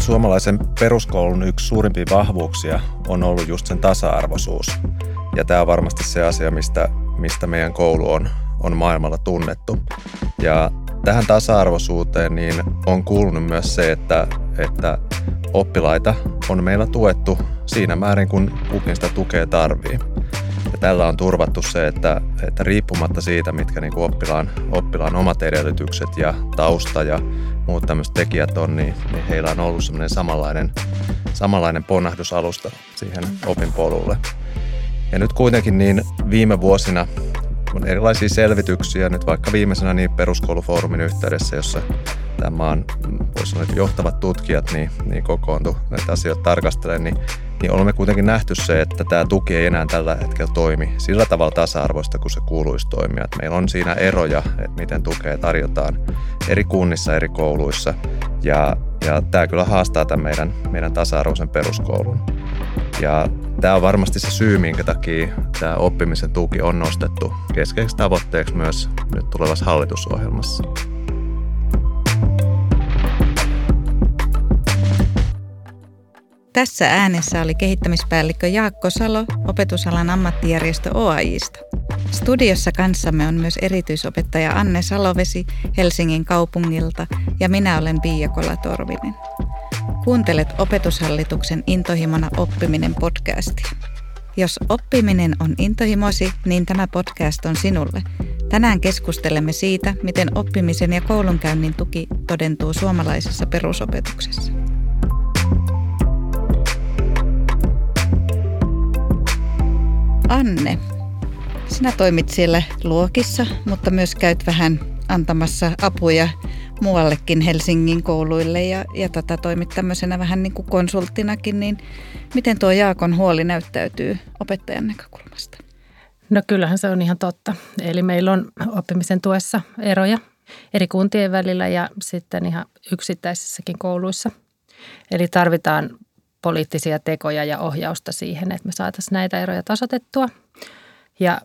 Suomalaisen peruskoulun yksi suurimpia vahvuuksia on ollut just sen tasa-arvoisuus. Ja tämä on varmasti se asia, mistä, mistä meidän koulu on, on maailmalla tunnettu. Ja tähän tasa-arvoisuuteen niin on kuulunut myös se, että, että oppilaita on meillä tuettu siinä määrin, kun kukin sitä tukea tarvii. Ja tällä on turvattu se, että, että riippumatta siitä, mitkä niin oppilaan, oppilaan omat edellytykset ja tausta ja muut tämmöiset tekijät on, niin, niin heillä on ollut semmoinen samanlainen, samanlainen ponnahdusalusta siihen opinpolulle. Ja nyt kuitenkin niin viime vuosina on erilaisia selvityksiä, nyt vaikka viimeisenä niin peruskoulufoorumin yhteydessä, jossa tämän maan voisi että johtavat tutkijat niin, niin kokoontu näitä asioita tarkastelemaan, niin, niin olemme kuitenkin nähty se, että tämä tuki ei enää tällä hetkellä toimi sillä tavalla tasa-arvoista kuin se kuuluisi toimia. Että meillä on siinä eroja, että miten tukea tarjotaan eri kunnissa, eri kouluissa ja, ja tämä kyllä haastaa tämän meidän, meidän tasa-arvoisen peruskoulun. Ja tämä on varmasti se syy, minkä takia tämä oppimisen tuki on nostettu keskeiseksi tavoitteeksi myös nyt tulevassa hallitusohjelmassa. Tässä äänessä oli kehittämispäällikkö Jaakko Salo opetusalan ammattijärjestö OAJista. Studiossa kanssamme on myös erityisopettaja Anne Salovesi Helsingin kaupungilta ja minä olen Pia Kolatorvinen. Kuuntelet Opetushallituksen Intohimona oppiminen podcastia. Jos oppiminen on intohimosi, niin tämä podcast on sinulle. Tänään keskustelemme siitä, miten oppimisen ja koulunkäynnin tuki todentuu suomalaisessa perusopetuksessa. Anne, sinä toimit siellä luokissa, mutta myös käyt vähän antamassa apuja muuallekin Helsingin kouluille ja, ja tätä toimit tämmöisenä vähän niin kuin konsulttinakin, niin miten tuo Jaakon huoli näyttäytyy opettajan näkökulmasta? No kyllähän se on ihan totta. Eli meillä on oppimisen tuessa eroja eri kuntien välillä ja sitten ihan yksittäisissäkin kouluissa. Eli tarvitaan poliittisia tekoja ja ohjausta siihen, että me saataisiin näitä eroja tasotettua ja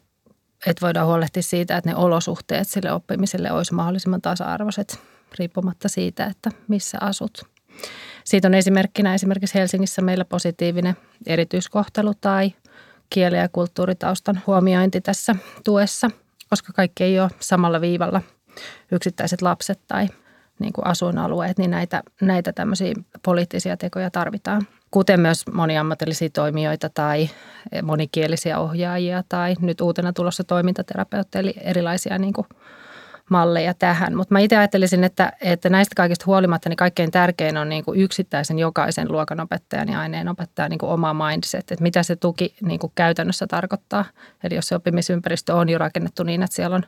että voidaan huolehtia siitä, että ne olosuhteet sille oppimiselle olisi mahdollisimman tasa-arvoiset riippumatta siitä, että missä asut. Siitä on esimerkkinä esimerkiksi Helsingissä meillä positiivinen erityiskohtelu tai kieli- ja kulttuuritaustan huomiointi tässä tuessa, koska kaikki ei ole samalla viivalla yksittäiset lapset tai niin kuin asuinalueet, niin näitä, näitä tämmöisiä poliittisia tekoja tarvitaan. Kuten myös moniammatillisia toimijoita tai monikielisiä ohjaajia tai nyt uutena tulossa toimintaterapeutteja, eli erilaisia niin kuin malleja tähän. Mutta mä itse ajattelisin, että, että näistä kaikista huolimatta niin kaikkein tärkein on niin kuin yksittäisen jokaisen luokanopettajan ja aineenopettajan niin kuin oma mindset, että mitä se tuki niin kuin käytännössä tarkoittaa. Eli jos se oppimisympäristö on jo rakennettu niin, että siellä on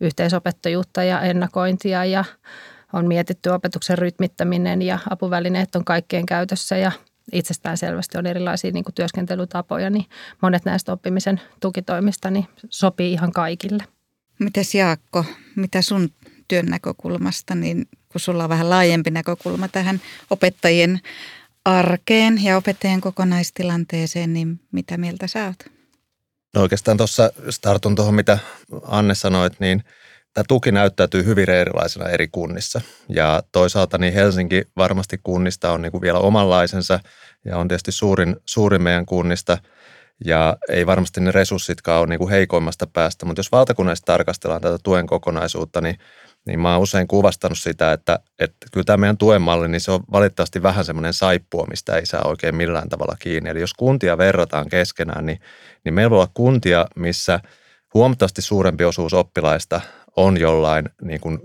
yhteisopettajuutta ja ennakointia ja on mietitty opetuksen rytmittäminen ja apuvälineet on kaikkien käytössä ja itsestään selvästi on erilaisia niin kuin työskentelytapoja, niin monet näistä oppimisen tukitoimista niin sopii ihan kaikille. Mites Jaakko, mitä sun työn näkökulmasta, niin kun sulla on vähän laajempi näkökulma tähän opettajien arkeen ja opettajien kokonaistilanteeseen, niin mitä mieltä sä oot? No oikeastaan tuossa startun tuohon, mitä Anne sanoit, niin tämä tuki näyttäytyy hyvin erilaisena eri kunnissa. Ja toisaalta niin Helsinki varmasti kunnista on niin kuin vielä omanlaisensa ja on tietysti suurin, suurin meidän kunnista – ja ei varmasti ne resurssitkaan ole niin kuin heikoimmasta päästä, mutta jos valtakunnallisesti tarkastellaan tätä tuen kokonaisuutta, niin, niin mä oon usein kuvastanut sitä, että, että kyllä tämä meidän tuen malli, niin se on valitettavasti vähän semmoinen saippua, mistä ei saa oikein millään tavalla kiinni. Eli jos kuntia verrataan keskenään, niin, niin meillä voi olla kuntia, missä huomattavasti suurempi osuus oppilaista on jollain niin kuin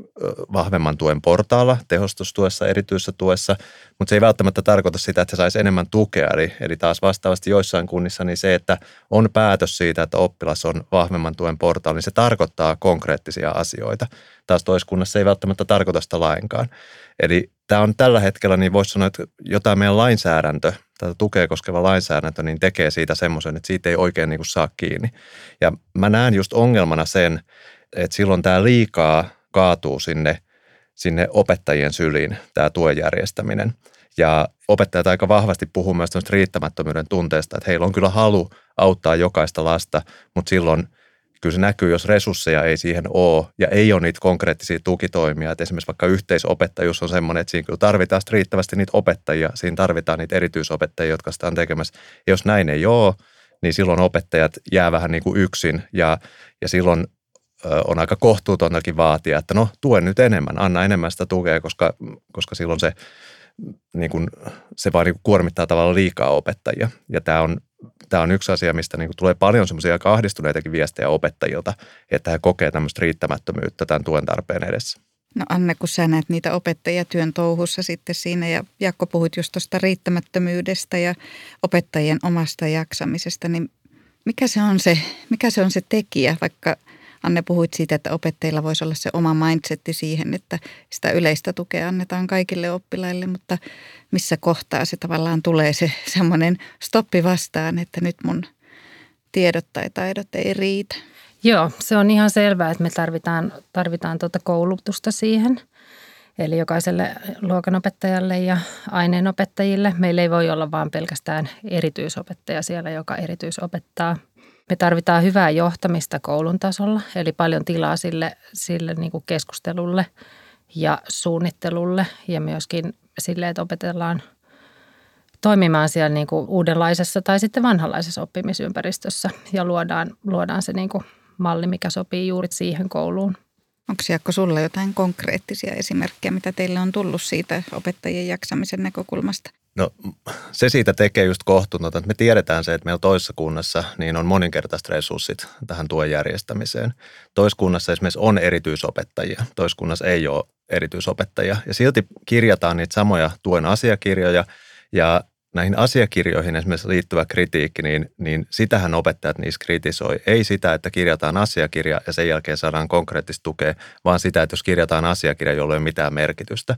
vahvemman tuen portaalla, tehostustuessa, erityisessä tuessa, mutta se ei välttämättä tarkoita sitä, että se saisi enemmän tukea. Eli, eli taas vastaavasti joissain kunnissa niin se, että on päätös siitä, että oppilas on vahvemman tuen portaalla, niin se tarkoittaa konkreettisia asioita. Taas toiskunnassa ei välttämättä tarkoita sitä lainkaan. Eli tämä on tällä hetkellä, niin voisi sanoa, että jotain meidän lainsäädäntö, tätä tukea koskeva lainsäädäntö, niin tekee siitä semmoisen, että siitä ei oikein niin kuin saa kiinni. Ja mä näen just ongelmana sen, että silloin tämä liikaa kaatuu sinne, sinne opettajien syliin, tämä tuen järjestäminen. Ja opettajat aika vahvasti puhuu myös riittämättömyyden tunteesta, että heillä on kyllä halu auttaa jokaista lasta, mutta silloin kyllä se näkyy, jos resursseja ei siihen ole ja ei ole niitä konkreettisia tukitoimia. Että esimerkiksi vaikka yhteisopettajuus on semmoinen, että siinä kyllä tarvitaan riittävästi niitä opettajia, siinä tarvitaan niitä erityisopettajia, jotka sitä on tekemässä. Ja jos näin ei ole, niin silloin opettajat jää vähän niin kuin yksin ja, ja silloin on aika kohtuutontakin vaatia, että no tuen nyt enemmän, anna enemmän sitä tukea, koska, koska silloin se, niin kuin, se vaan niin kuormittaa tavallaan liikaa opettajia. Ja tämä on, tämä on yksi asia, mistä niin kuin tulee paljon semmoisia aika ahdistuneitakin viestejä opettajilta, että he kokee tämmöistä riittämättömyyttä tämän tuen tarpeen edessä. No Anne, kun sä näet niitä opettajia työn touhussa sitten siinä ja Jakko puhuit just tuosta riittämättömyydestä ja opettajien omasta jaksamisesta, niin mikä se on se, mikä se, on se tekijä, vaikka – Anne puhuit siitä, että opettajilla voisi olla se oma mindsetti siihen, että sitä yleistä tukea annetaan kaikille oppilaille, mutta missä kohtaa se tavallaan tulee se semmoinen stoppi vastaan, että nyt mun tiedot tai taidot ei riitä. Joo, se on ihan selvää, että me tarvitaan, tarvitaan tuota koulutusta siihen. Eli jokaiselle luokanopettajalle ja aineenopettajille. Meillä ei voi olla vain pelkästään erityisopettaja siellä, joka erityisopettaa – me tarvitaan hyvää johtamista koulun tasolla, eli paljon tilaa sille, sille niin kuin keskustelulle ja suunnittelulle ja myöskin sille, että opetellaan toimimaan siellä niin kuin uudenlaisessa tai sitten vanhanlaisessa oppimisympäristössä ja luodaan, luodaan se niin kuin malli, mikä sopii juuri siihen kouluun. Onko Jaakko sulla jotain konkreettisia esimerkkejä, mitä teille on tullut siitä opettajien jaksamisen näkökulmasta? No se siitä tekee just kohtuutonta, että me tiedetään se, että meillä toisessa kunnassa niin on moninkertaiset resurssit tähän tuen järjestämiseen. Toiskunnassa esimerkiksi on erityisopettajia, toiskunnassa ei ole erityisopettajia ja silti kirjataan niitä samoja tuen asiakirjoja ja näihin asiakirjoihin esimerkiksi liittyvä kritiikki, niin, niin sitähän opettajat niissä kritisoi. Ei sitä, että kirjataan asiakirja ja sen jälkeen saadaan konkreettista tukea, vaan sitä, että jos kirjataan asiakirja, jolla ei ole mitään merkitystä.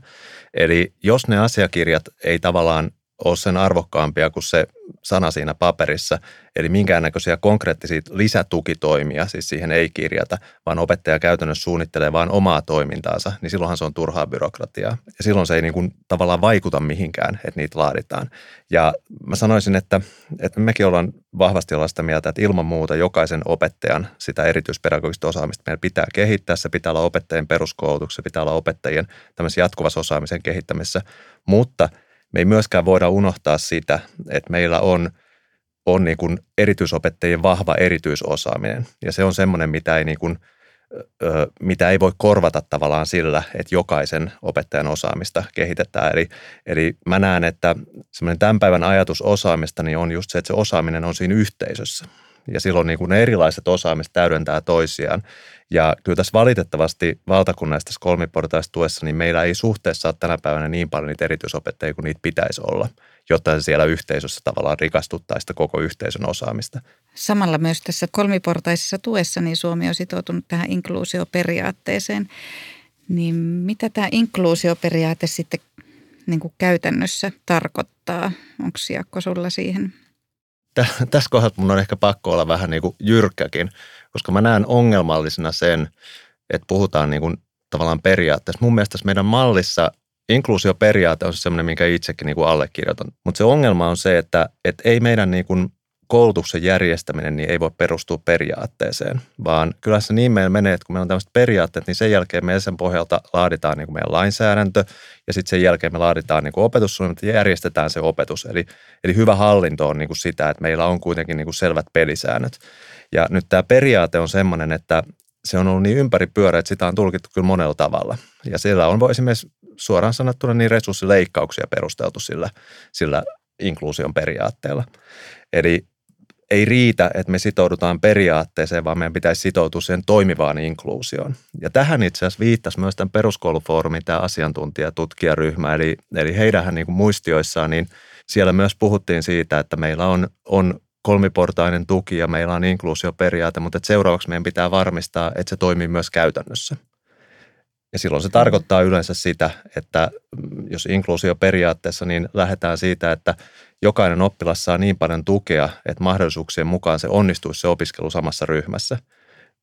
Eli jos ne asiakirjat ei tavallaan ole sen arvokkaampia kuin se sana siinä paperissa. Eli minkäännäköisiä konkreettisia lisätukitoimia, siis siihen ei kirjata, vaan opettaja käytännössä suunnittelee vain omaa toimintaansa, niin silloinhan se on turhaa byrokratiaa. Ja silloin se ei niin kuin tavallaan vaikuta mihinkään, että niitä laaditaan. Ja mä sanoisin, että, että mekin ollaan vahvasti olla sitä mieltä, että ilman muuta jokaisen opettajan sitä erityispedagogista osaamista meillä pitää kehittää. Se pitää olla opettajien peruskoulutuksessa, se pitää olla opettajien jatkuvassa osaamisen kehittämisessä, mutta – me ei myöskään voida unohtaa sitä, että meillä on, on niin kuin erityisopettajien vahva erityisosaaminen. Ja se on semmoinen, mitä ei, niin kuin, mitä ei voi korvata tavallaan sillä, että jokaisen opettajan osaamista kehitetään. Eli, eli mä näen, että semmoinen tämän päivän ajatus osaamista niin on just se, että se osaaminen on siinä yhteisössä ja silloin niin kuin ne erilaiset osaamiset täydentää toisiaan. Ja kyllä tässä valitettavasti valtakunnallisessa kolmiportaisessa tuessa, niin meillä ei suhteessa ole tänä päivänä niin paljon niitä erityisopettajia kuin niitä pitäisi olla, jotta se siellä yhteisössä tavallaan rikastuttaa sitä koko yhteisön osaamista. Samalla myös tässä kolmiportaisessa tuessa, niin Suomi on sitoutunut tähän inkluusioperiaatteeseen. Niin mitä tämä inkluusioperiaate sitten niin kuin käytännössä tarkoittaa? Onko Jaakko sulla siihen tässä kohdassa mun on ehkä pakko olla vähän niin kuin jyrkkäkin, koska mä näen ongelmallisena sen, että puhutaan niin kuin tavallaan periaatteessa. Mun mielestä tässä meidän mallissa inkluusioperiaate on semmoinen, minkä itsekin niin kuin allekirjoitan. Mutta se ongelma on se, että, että ei meidän niin kuin koulutuksen järjestäminen niin ei voi perustua periaatteeseen, vaan kyllä se niin meillä menee, että kun meillä on tämmöiset periaatteet, niin sen jälkeen me sen pohjalta laaditaan niin kuin meidän lainsäädäntö ja sitten sen jälkeen me laaditaan niin kuin opetussuunnitelmat ja järjestetään se opetus. Eli, eli hyvä hallinto on niin kuin sitä, että meillä on kuitenkin niin kuin selvät pelisäännöt. Ja nyt tämä periaate on semmoinen, että se on ollut niin ympäripyörä, että sitä on tulkittu kyllä monella tavalla. Ja siellä on esimerkiksi suoraan sanottuna niin resurssileikkauksia perusteltu sillä, sillä inkluusion periaatteella. Eli ei riitä, että me sitoudutaan periaatteeseen, vaan meidän pitäisi sitoutua sen toimivaan inkluusioon. Ja tähän itse asiassa viittasi myös tämän peruskoulufoorumin tämä asiantuntijatutkijaryhmä, eli, eli heidän niin kuin muistioissaan, niin siellä myös puhuttiin siitä, että meillä on, on kolmiportainen tuki ja meillä on inkluusioperiaate, mutta että seuraavaksi meidän pitää varmistaa, että se toimii myös käytännössä. Ja silloin se tarkoittaa yleensä sitä, että jos inkluusioperiaatteessa, niin lähdetään siitä, että jokainen oppilas saa niin paljon tukea, että mahdollisuuksien mukaan se onnistuisi se opiskelu samassa ryhmässä.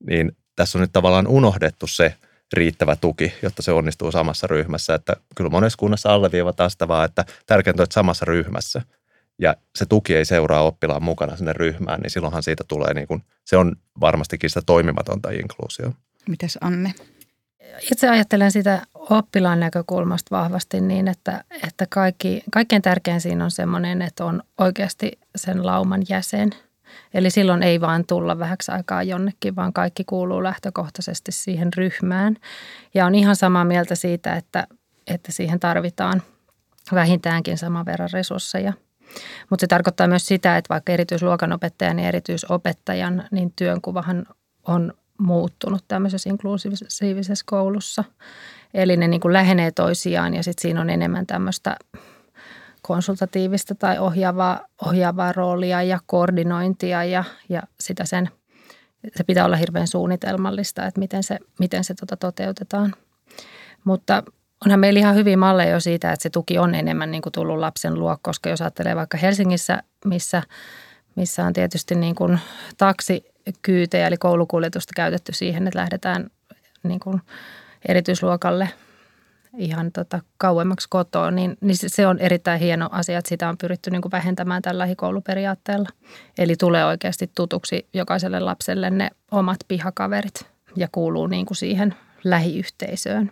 Niin tässä on nyt tavallaan unohdettu se, riittävä tuki, jotta se onnistuu samassa ryhmässä. Että kyllä monessa kunnassa alleviivataan sitä vaan, että tärkeintä on, että samassa ryhmässä ja se tuki ei seuraa oppilaan mukana sinne ryhmään, niin silloinhan siitä tulee, niin kuin, se on varmastikin sitä toimimatonta inkluusio. Mitäs Anne? Itse ajattelen sitä oppilaan näkökulmasta vahvasti niin, että, että kaikki, kaikkein tärkein siinä on semmoinen, että on oikeasti sen lauman jäsen. Eli silloin ei vaan tulla vähäksi aikaa jonnekin, vaan kaikki kuuluu lähtökohtaisesti siihen ryhmään. Ja on ihan samaa mieltä siitä, että, että siihen tarvitaan vähintäänkin saman verran resursseja. Mutta se tarkoittaa myös sitä, että vaikka erityisluokanopettajan ja erityisopettajan, niin työnkuvahan on muuttunut tämmöisessä inklusiivisessa koulussa. Eli ne niin kuin lähenee toisiaan ja sitten siinä on enemmän tämmöistä konsultatiivista tai ohjaavaa, ohjaavaa roolia ja koordinointia ja, ja sitä sen, se pitää olla hirveän suunnitelmallista, että miten se, miten se tota toteutetaan. Mutta onhan meillä ihan hyviä malleja jo siitä, että se tuki on enemmän niin kuin tullut lapsen luo, koska jos ajattelee vaikka Helsingissä, missä, missä on tietysti niin kuin taksikyytejä eli koulukuljetusta käytetty siihen, että lähdetään niin kuin erityisluokalle ihan tota kauemmaksi kotoa, niin, niin se on erittäin hieno asia, että sitä on pyritty niin kuin vähentämään tällä lähikouluperiaatteella. Eli tulee oikeasti tutuksi jokaiselle lapselle ne omat pihakaverit ja kuuluu niin kuin siihen lähiyhteisöön.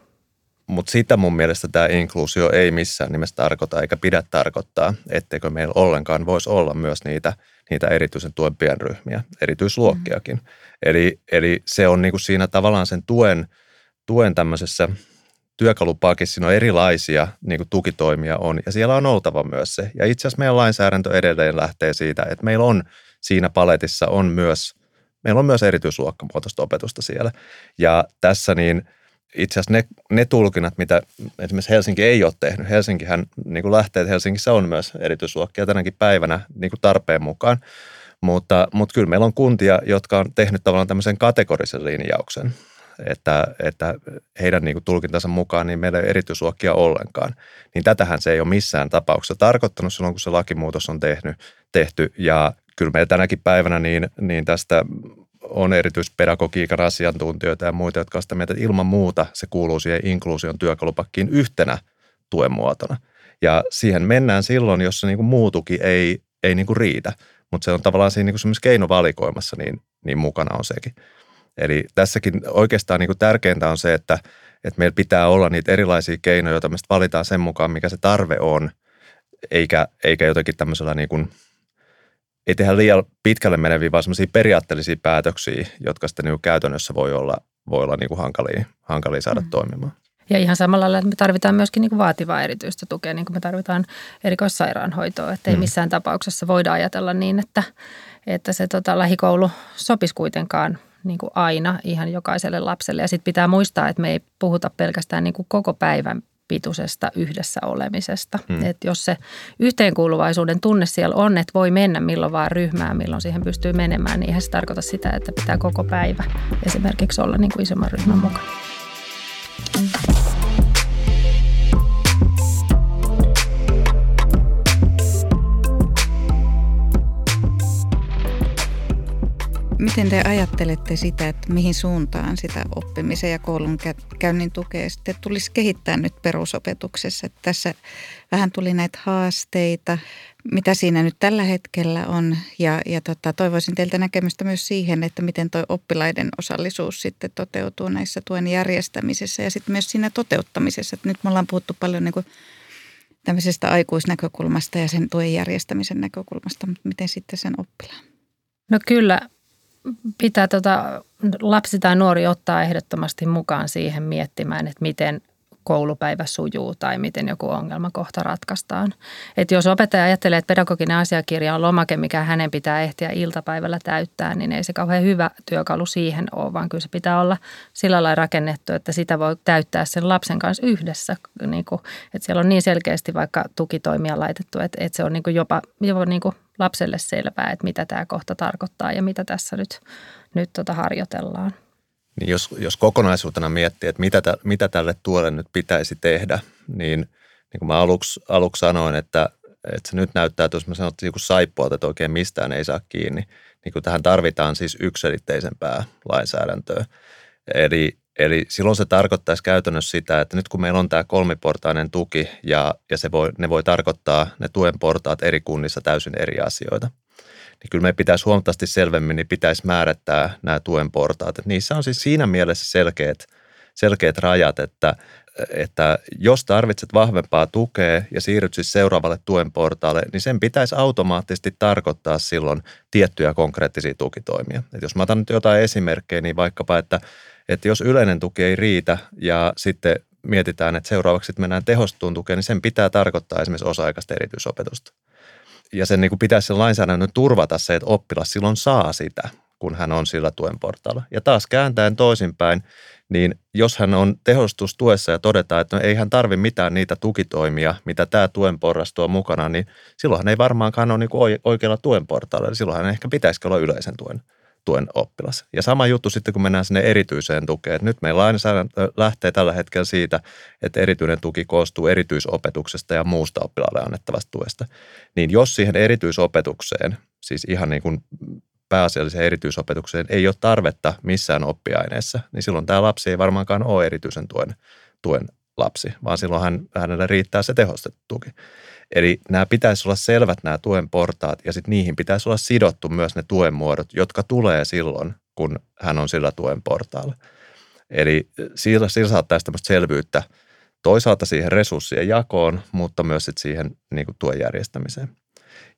Mutta sitä mun mielestä tämä inkluusio ei missään nimessä tarkoita eikä pidä tarkoittaa, etteikö meillä ollenkaan voisi olla myös niitä, niitä erityisen tuen pienryhmiä, erityisluokkiakin. Mm. Eli, eli se on niinku siinä tavallaan sen tuen, tuen tämmöisessä työkalupakissa siinä on erilaisia niin kuin tukitoimia on, ja siellä on oltava myös se. Ja itse asiassa meidän lainsäädäntö edelleen lähtee siitä, että meillä on siinä paletissa on myös, meillä on myös erityisluokkamuotoista opetusta siellä. Ja tässä niin – itse asiassa ne, ne tulkinnat, mitä esimerkiksi Helsinki ei ole tehnyt. Helsinkihän niin kuin lähtee, että Helsingissä on myös erityisluokkia tänäkin päivänä niin kuin tarpeen mukaan. Mutta, mutta kyllä meillä on kuntia, jotka on tehnyt tavallaan tämmöisen kategorisen linjauksen, että, että heidän niin kuin tulkintansa mukaan niin meillä ei ole erityisluokkia ollenkaan. Niin tätähän se ei ole missään tapauksessa tarkoittanut silloin, kun se lakimuutos on tehnyt, tehty. Ja kyllä meillä tänäkin päivänä niin, niin tästä on erityispedagogiikan asiantuntijoita ja muita, jotka sitä mieltä, että ilman muuta se kuuluu siihen inkluusion työkalupakkiin yhtenä tuen muotona. Ja siihen mennään silloin, jos se niin kuin muu tuki ei, ei niin kuin riitä, mutta se on tavallaan siinä niin kuin keinovalikoimassa, niin, niin mukana on sekin. Eli tässäkin oikeastaan niin kuin tärkeintä on se, että, että meillä pitää olla niitä erilaisia keinoja, joita me valitaan sen mukaan, mikä se tarve on, eikä, eikä jotenkin tämmöisellä niin kuin – ei tehdä liian pitkälle meneviä, vaan sellaisia periaatteellisia päätöksiä, jotka sitten niin käytännössä voi olla, voi olla niin kuin hankalia, hankalia saada mm. toimimaan. Ja ihan samalla lailla, että me tarvitaan myöskin niin kuin vaativaa erityistä tukea, niin kuin me tarvitaan erikoissairaanhoitoa. Että ei mm. missään tapauksessa voida ajatella niin, että, että se tota, lähikoulu sopisi kuitenkaan niin kuin aina ihan jokaiselle lapselle. Ja sitten pitää muistaa, että me ei puhuta pelkästään niin kuin koko päivän pituisesta yhdessä olemisesta. Hmm. Että jos se yhteenkuuluvaisuuden tunne siellä on, että voi mennä milloin vaan ryhmään, milloin siihen pystyy menemään, niin eihän se tarkoita sitä, että pitää koko päivä esimerkiksi olla niin kuin isomman ryhmän mukana. Miten te ajattelette sitä, että mihin suuntaan sitä oppimisen ja koulun käynnin tukea sitten tulisi kehittää nyt perusopetuksessa? Että tässä vähän tuli näitä haasteita, mitä siinä nyt tällä hetkellä on ja, ja tota, toivoisin teiltä näkemystä myös siihen, että miten tuo oppilaiden osallisuus sitten toteutuu näissä tuen järjestämisessä ja sitten myös siinä toteuttamisessa. Että nyt me ollaan puhuttu paljon niin kuin tämmöisestä aikuisnäkökulmasta ja sen tuen järjestämisen näkökulmasta, mutta miten sitten sen oppilaan? No kyllä pitää tota, lapsi tai nuori ottaa ehdottomasti mukaan siihen miettimään, että miten koulupäivä sujuu tai miten joku ongelmakohta ratkaistaan. Et jos opettaja ajattelee, että pedagoginen asiakirja on lomake, mikä hänen pitää ehtiä iltapäivällä täyttää, niin ei se kauhean hyvä työkalu siihen ole, vaan kyllä se pitää olla sillä lailla rakennettu, että sitä voi täyttää sen lapsen kanssa yhdessä. Niin kuin, että siellä on niin selkeästi vaikka tukitoimia laitettu, että, että se on niin kuin jopa, jopa niin kuin lapselle selvää, että mitä tämä kohta tarkoittaa ja mitä tässä nyt, nyt tota harjoitellaan. Niin jos, jos kokonaisuutena miettii, että mitä, tä, mitä tälle tuolle nyt pitäisi tehdä, niin niin kuin mä aluksi, aluksi sanoin, että, että se nyt näyttää, että jos mä sanon, että saippualta, että oikein mistään ei saa kiinni, niin kuin tähän tarvitaan siis yksilitteisempää lainsäädäntöä. Eli, Eli silloin se tarkoittaisi käytännössä sitä, että nyt kun meillä on tämä kolmiportainen tuki ja, ja se voi, ne voi tarkoittaa ne tuen portaat eri kunnissa täysin eri asioita, niin kyllä me pitäisi huomattavasti selvemmin, niin pitäisi määrittää nämä tuen portaat. Että niissä on siis siinä mielessä selkeät, selkeät rajat, että, että jos tarvitset vahvempaa tukea ja siirryt siis seuraavalle tuen portaalle, niin sen pitäisi automaattisesti tarkoittaa silloin tiettyjä konkreettisia tukitoimia. Et jos mä otan nyt jotain esimerkkejä, niin vaikkapa, että että jos yleinen tuki ei riitä ja sitten mietitään, että seuraavaksi mennään tehostuun tukeen, niin sen pitää tarkoittaa esimerkiksi osa-aikaista erityisopetusta. Ja sen niin kuin pitäisi sen lainsäädännön turvata se, että oppilas silloin saa sitä, kun hän on sillä tuen portaalla. Ja taas kääntäen toisinpäin, niin jos hän on tehostustuessa ja todetaan, että no ei hän tarvi mitään niitä tukitoimia, mitä tämä tuen porras tuo mukana, niin silloin hän ei varmaankaan ole niin kuin oikealla tuen portaalla. Eli silloin hän ehkä pitäisi olla yleisen tuen tuen oppilas. Ja sama juttu sitten, kun mennään sinne erityiseen tukeen. Nyt meillä lainsäädäntö lähtee tällä hetkellä siitä, että erityinen tuki koostuu erityisopetuksesta ja muusta oppilaalle annettavasta tuesta. Niin jos siihen erityisopetukseen, siis ihan niin kuin pääasialliseen erityisopetukseen ei ole tarvetta missään oppiaineessa, niin silloin tämä lapsi ei varmaankaan ole erityisen tuen, tuen lapsi, vaan silloin hän, hänelle riittää se tehostettu tuki. Eli nämä pitäisi olla selvät nämä tuen portaat ja sitten niihin pitäisi olla sidottu myös ne tuen muodot, jotka tulee silloin, kun hän on sillä tuen portaalla. Eli sillä, sillä saattaisi tämmöistä selvyyttä toisaalta siihen resurssien jakoon, mutta myös sit siihen niin kuin tuen järjestämiseen.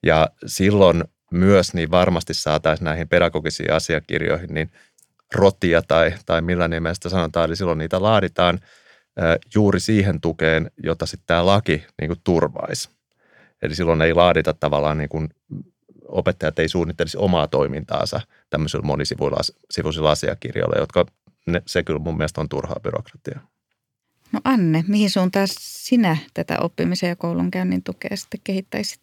Ja silloin myös niin varmasti saataisiin näihin pedagogisiin asiakirjoihin niin rotia tai, tai millä nimestä sanotaan, eli silloin niitä laaditaan juuri siihen tukeen, jota sitten tämä laki niin kuin turvaisi. Eli silloin ei laadita tavallaan niin kuin opettajat ei suunnittelisi omaa toimintaansa tämmöisillä monisivuisilla asiakirjoilla, jotka ne, se kyllä mun mielestä on turhaa byrokratiaa. No Anne, mihin suuntaan sinä tätä oppimisen ja koulunkäynnin tukea sitten kehittäisit?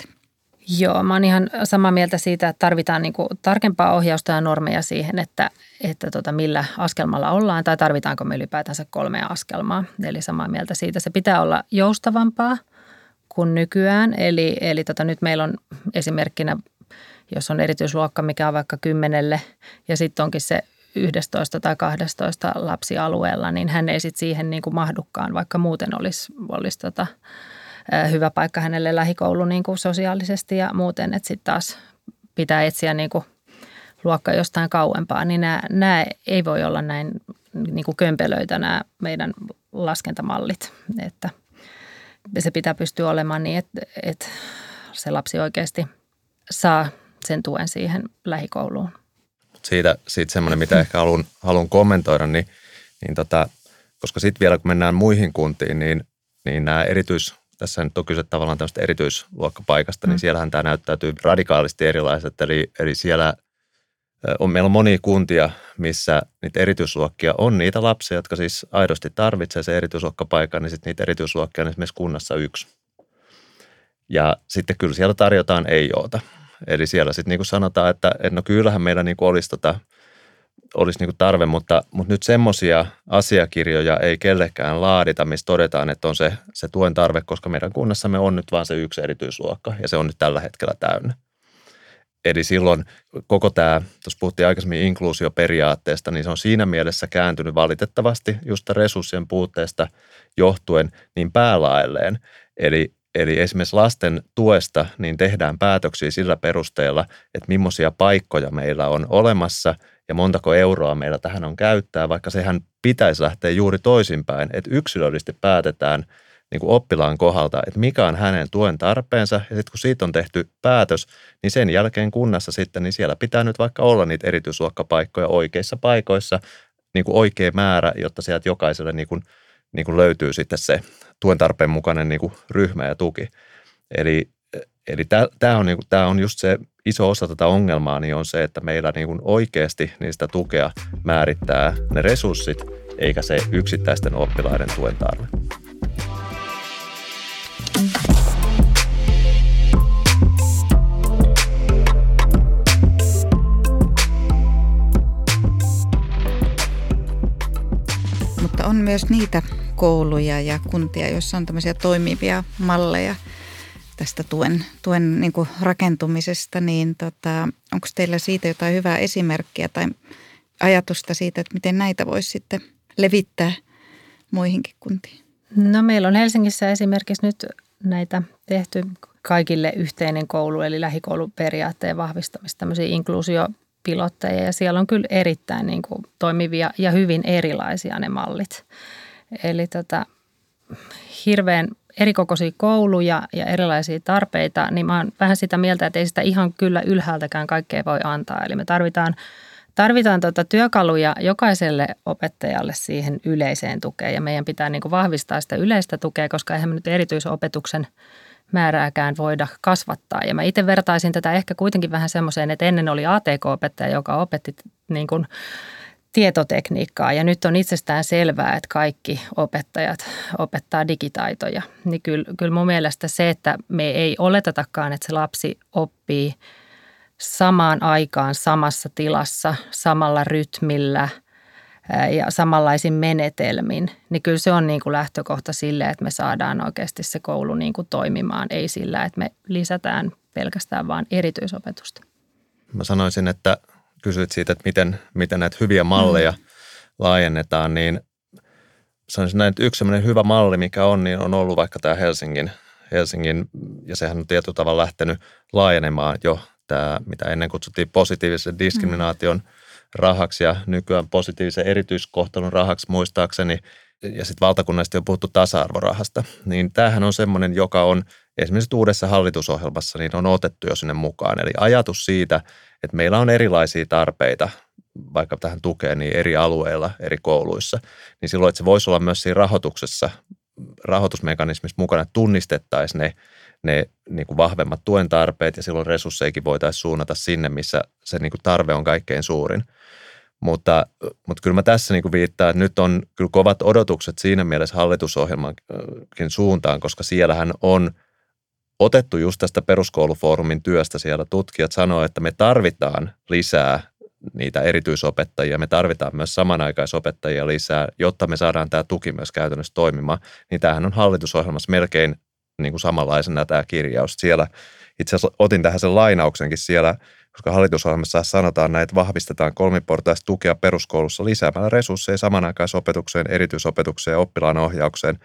Joo, mä oon ihan samaa mieltä siitä, että tarvitaan niinku tarkempaa ohjausta ja normeja siihen, että, että tota, millä askelmalla ollaan tai tarvitaanko me ylipäätänsä kolmea askelmaa. Eli samaa mieltä siitä. Se pitää olla joustavampaa – kuin nykyään. Eli, eli tota, nyt meillä on esimerkkinä, jos on erityisluokka, mikä on vaikka kymmenelle ja sitten onkin se 11 tai 12 lapsialueella, niin hän ei sitten siihen niin kuin mahdukaan, vaikka muuten olisi, olisi tota, hyvä paikka hänelle lähikoulu niin kuin sosiaalisesti ja muuten, että sitten taas pitää etsiä niin kuin luokka jostain kauempaa, niin nämä, nämä ei voi olla näin niin kuin kömpelöitä nämä meidän laskentamallit, että – se pitää pystyä olemaan niin, että, että se lapsi oikeasti saa sen tuen siihen lähikouluun. Siitä, siitä semmoinen, mitä ehkä haluan, haluan kommentoida, niin, niin tota, koska sitten vielä kun mennään muihin kuntiin, niin, niin nämä erityis, tässä nyt on kyse tavallaan tämmöistä erityisluokkapaikasta, niin mm. niin siellähän tämä näyttäytyy radikaalisti erilaiset. Eli, eli siellä on, meillä on monia kuntia, missä niitä erityisluokkia on niitä lapsia, jotka siis aidosti tarvitsee se erityisluokkapaikan, niin sitten niitä erityisluokkia on esimerkiksi kunnassa yksi. Ja sitten kyllä siellä tarjotaan ei oota. Eli siellä sitten niin kuin sanotaan, että, että no kyllähän meillä niin kuin olisi, tota, olisi niin kuin tarve, mutta, mutta nyt semmoisia asiakirjoja ei kellekään laadita, missä todetaan, että on se, se tuen tarve, koska meidän kunnassamme on nyt vain se yksi erityisluokka ja se on nyt tällä hetkellä täynnä. Eli silloin koko tämä, tuossa puhuttiin aikaisemmin inkluusioperiaatteesta, niin se on siinä mielessä kääntynyt valitettavasti just resurssien puutteesta johtuen niin päälaelleen. Eli, eli esimerkiksi lasten tuesta niin tehdään päätöksiä sillä perusteella, että millaisia paikkoja meillä on olemassa ja montako euroa meillä tähän on käyttää, vaikka sehän pitäisi lähteä juuri toisinpäin, että yksilöllisesti päätetään – niin kuin oppilaan kohdalta, että mikä on hänen tuen tarpeensa. Ja sitten kun siitä on tehty päätös, niin sen jälkeen kunnassa sitten, niin siellä pitää nyt vaikka olla niitä erityisluokkapaikkoja oikeissa paikoissa, niin kuin oikea määrä, jotta sieltä jokaiselle niin kuin, niin kuin löytyy sitten se tuen tarpeen mukainen niin kuin ryhmä ja tuki. Eli, eli tämä on, niin on just se iso osa tätä ongelmaa, niin on se, että meillä niin kuin oikeasti niistä tukea määrittää ne resurssit, eikä se yksittäisten oppilaiden tuen tarve. Myös niitä kouluja ja kuntia, joissa on tämmöisiä toimivia malleja tästä tuen, tuen niin kuin rakentumisesta, niin tota, onko teillä siitä jotain hyvää esimerkkiä tai ajatusta siitä, että miten näitä voisi sitten levittää muihinkin kuntiin? No meillä on Helsingissä esimerkiksi nyt näitä tehty kaikille yhteinen koulu, eli lähikouluperiaatteen vahvistamista, tämmöisiä inkluusiopilotteja, ja siellä on kyllä erittäin niin kuin toimivia ja hyvin erilaisia ne mallit. Eli tota, hirveän erikokoisia kouluja ja erilaisia tarpeita, niin mä oon vähän sitä mieltä, että ei sitä ihan kyllä ylhäältäkään kaikkea voi antaa. Eli me tarvitaan, tarvitaan tuota työkaluja jokaiselle opettajalle siihen yleiseen tukeen ja meidän pitää niin kuin vahvistaa sitä yleistä tukea, koska eihän me nyt erityisopetuksen määrääkään voida kasvattaa. Ja mä itse vertaisin tätä ehkä kuitenkin vähän semmoiseen, että ennen oli ATK-opettaja, joka opetti niin kuin tietotekniikkaa ja nyt on itsestään selvää, että kaikki opettajat opettaa digitaitoja. Niin kyllä, kyllä mun mielestä se, että me ei oletetakaan, että se lapsi oppii samaan aikaan samassa tilassa, samalla rytmillä ja samanlaisin menetelmin, niin kyllä se on niin kuin lähtökohta sille, että me saadaan oikeasti se koulu niin kuin toimimaan, ei sillä, että me lisätään pelkästään vain erityisopetusta. Mä sanoisin, että kysyit siitä, että miten, miten näitä hyviä malleja mm. laajennetaan, niin sanoisin näin, että yksi sellainen hyvä malli, mikä on, niin on ollut vaikka tämä Helsingin, Helsingin ja sehän on tietyllä tavalla lähtenyt laajenemaan jo tämä, mitä ennen kutsuttiin positiivisen diskriminaation rahaksi ja nykyään positiivisen erityiskohtelun rahaksi muistaakseni, ja sitten valtakunnallisesti on puhuttu tasa-arvorahasta, niin tämähän on semmoinen, joka on esimerkiksi uudessa hallitusohjelmassa, niin on otettu jo sinne mukaan. Eli ajatus siitä, että meillä on erilaisia tarpeita vaikka tähän tukeen niin eri alueilla, eri kouluissa, niin silloin, että se voisi olla myös siinä rahoituksessa, rahoitusmekanismissa mukana, että tunnistettaisiin ne, ne niin kuin vahvemmat tuen tarpeet ja silloin resursseikin voitaisiin suunnata sinne, missä se niin kuin tarve on kaikkein suurin. Mutta, mutta kyllä mä tässä niin kuin viittaan, että nyt on kyllä kovat odotukset siinä mielessä hallitusohjelmankin suuntaan, koska siellähän on – otettu just tästä peruskoulufoorumin työstä. Siellä tutkijat sanoo, että me tarvitaan lisää niitä erityisopettajia, me tarvitaan myös samanaikaisopettajia lisää, jotta me saadaan tämä tuki myös käytännössä toimimaan, niin tämähän on hallitusohjelmassa melkein niin kuin samanlaisena tämä kirjaus. Siellä itse asiassa otin tähän sen lainauksenkin siellä, koska hallitusohjelmassa sanotaan näin, että vahvistetaan kolmiportaista tukea peruskoulussa lisäämällä resursseja samanaikaisopetukseen, erityisopetukseen ja oppilaan ohjaukseen,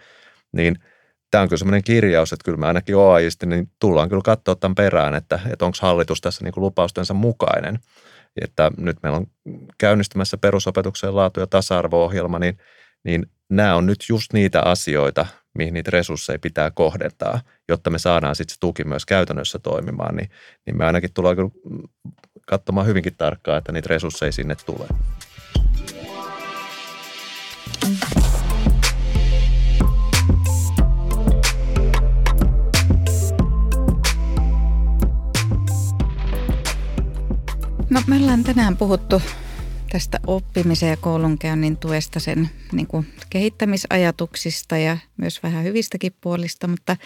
niin – tämä on kyllä semmoinen kirjaus, että kyllä me ainakin OAJista niin tullaan kyllä katsoa tämän perään, että, että onko hallitus tässä niin kuin lupaustensa mukainen. Että nyt meillä on käynnistymässä perusopetuksen laatu- ja tasa-arvo-ohjelma, niin, niin nämä on nyt just niitä asioita, mihin niitä resursseja pitää kohdentaa, jotta me saadaan sitten se tuki myös käytännössä toimimaan, niin, niin me ainakin tullaan kyllä katsomaan hyvinkin tarkkaan, että niitä resursseja sinne tulee. No me ollaan tänään puhuttu tästä oppimisen ja koulunkäynnin tuesta, sen niin kuin kehittämisajatuksista ja myös vähän hyvistäkin puolista, mutta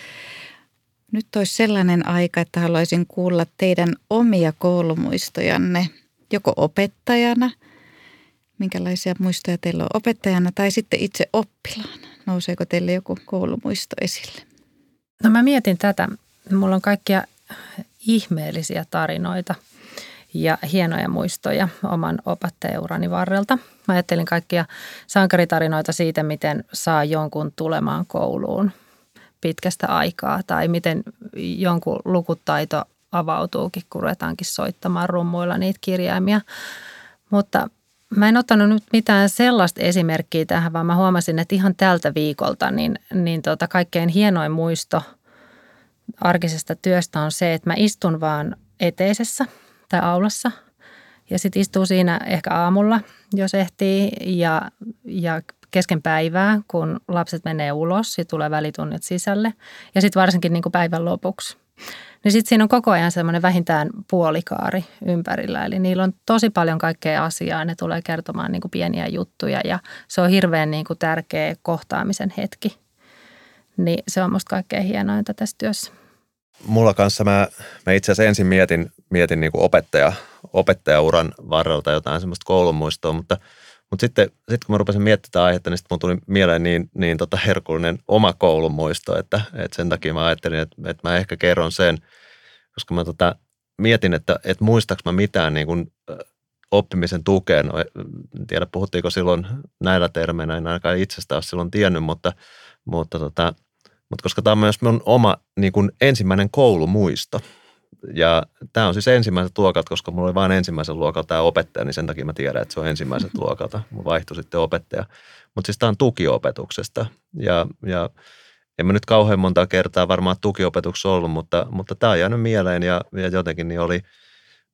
nyt olisi sellainen aika, että haluaisin kuulla teidän omia koulumuistojanne joko opettajana, minkälaisia muistoja teillä on opettajana tai sitten itse oppilaana. Nouseeko teille joku koulumuisto esille? No mä mietin tätä. Mulla on kaikkia ihmeellisiä tarinoita – ja hienoja muistoja oman opettajaurani varrelta. Mä ajattelin kaikkia sankaritarinoita siitä, miten saa jonkun tulemaan kouluun pitkästä aikaa tai miten jonkun lukutaito avautuukin, kun ruvetaankin soittamaan rummuilla niitä kirjaimia. Mutta mä en ottanut nyt mitään sellaista esimerkkiä tähän, vaan mä huomasin, että ihan tältä viikolta niin, niin tota kaikkein hienoin muisto arkisesta työstä on se, että mä istun vaan eteisessä – tai aulassa. Ja sitten istuu siinä ehkä aamulla, jos ehtii, ja, ja kesken päivää, kun lapset menee ulos ja tulee välitunnit sisälle. Ja sitten varsinkin niin kuin päivän lopuksi. Niin sitten siinä on koko ajan semmoinen vähintään puolikaari ympärillä. Eli niillä on tosi paljon kaikkea asiaa. Ne tulee kertomaan niin kuin pieniä juttuja ja se on hirveän niin kuin tärkeä kohtaamisen hetki. Niin se on musta kaikkein hienointa tässä työssä mulla kanssa mä, mä itse asiassa ensin mietin, mietin niin kuin opettaja, opettajauran varrelta jotain semmoista koulumuistoa, mutta, mutta sitten, sitten kun mä rupesin miettimään aihetta, niin sitten mun tuli mieleen niin, niin tota herkullinen oma koulumuisto, että, että sen takia mä ajattelin, että, että mä ehkä kerron sen, koska mä tota, mietin, että, että muistaaks mä mitään niin kuin oppimisen tukeen. En tiedä, puhuttiinko silloin näillä termeillä, en ainakaan itsestä ole silloin tiennyt, mutta, mutta, tota, mutta koska tämä on myös mun oma niin kuin ensimmäinen koulumuisto. Ja tämä on siis ensimmäiset luokat, koska mulla oli vain ensimmäisen luokalta tämä opettaja, niin sen takia mä tiedän, että se on ensimmäiset luokalta. Mulla vaihtui sitten opettaja. Mutta siis tämä on tukiopetuksesta. Ja, ja en mä nyt kauhean monta kertaa varmaan tukiopetuksessa ollut, mutta, mutta tämä on jäänyt mieleen ja, ja jotenkin niin oli –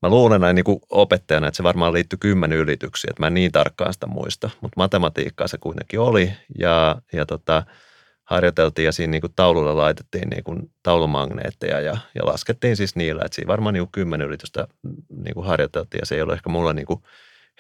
Mä luulen näin niin kuin opettajana, että se varmaan liittyy kymmenen ylityksiin, että mä en niin tarkkaan sitä muista, mutta matematiikkaa se kuitenkin oli ja, ja tota, harjoiteltiin ja siinä niin kuin taululla laitettiin niin kuin taulumagneetteja ja, ja laskettiin siis niillä, että siinä varmaan niin kuin kymmenen yritystä niin kuin harjoiteltiin ja se ei ole ehkä mulla niin kuin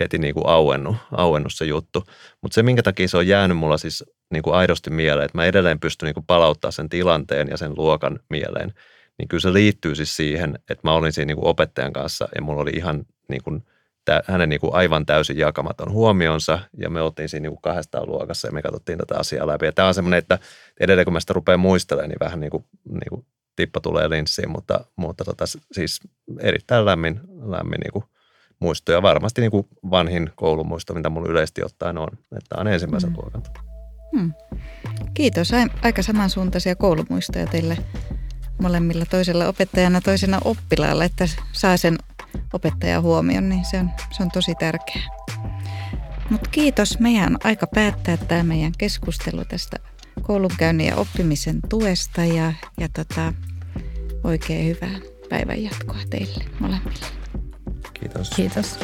heti niin kuin auennut, auennut se juttu. Mutta se, minkä takia se on jäänyt mulla siis niin kuin aidosti mieleen, että mä edelleen pystyn niin palauttaa sen tilanteen ja sen luokan mieleen, niin kyllä se liittyy siis siihen, että mä olin siinä niin kuin opettajan kanssa ja mulla oli ihan niin tä, hänen niin kuin aivan täysin jakamaton huomionsa ja me oltiin siinä niin kuin kahdestaan luokassa ja me katsottiin tätä asiaa läpi. Ja tämä on semmoinen, että edelleen kun mä sitä rupean muistelemaan, niin vähän niin kuin, niin kuin tippa tulee linssiin, mutta, mutta tota, siis erittäin lämmin, lämmin niin kuin muisto ja varmasti niin kuin vanhin koulumuisto, mitä mulla yleisesti ottaen on, että on ensimmäisen mm. luokan. Hmm. Kiitos. Aika samansuuntaisia koulumuistoja teille molemmilla toisella opettajana toisena oppilaalla, että saa sen opettajan huomion, niin se on, se on tosi tärkeää. Mutta kiitos. Meidän on aika päättää tämä meidän keskustelu tästä koulunkäynnin ja oppimisen tuesta ja, ja tota, oikein hyvää päivänjatkoa teille molemmille. Kiitos. Kiitos.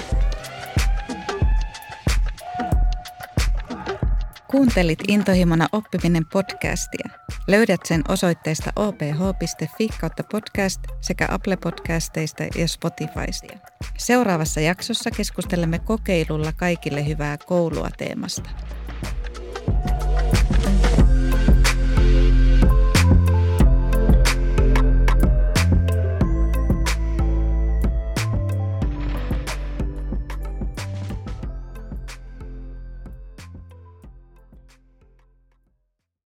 Kuuntelit Intohimona oppiminen podcastia. Löydät sen osoitteesta oph.fi kautta podcast sekä Apple Podcasteista ja Spotifysta. Seuraavassa jaksossa keskustelemme kokeilulla kaikille hyvää koulua teemasta.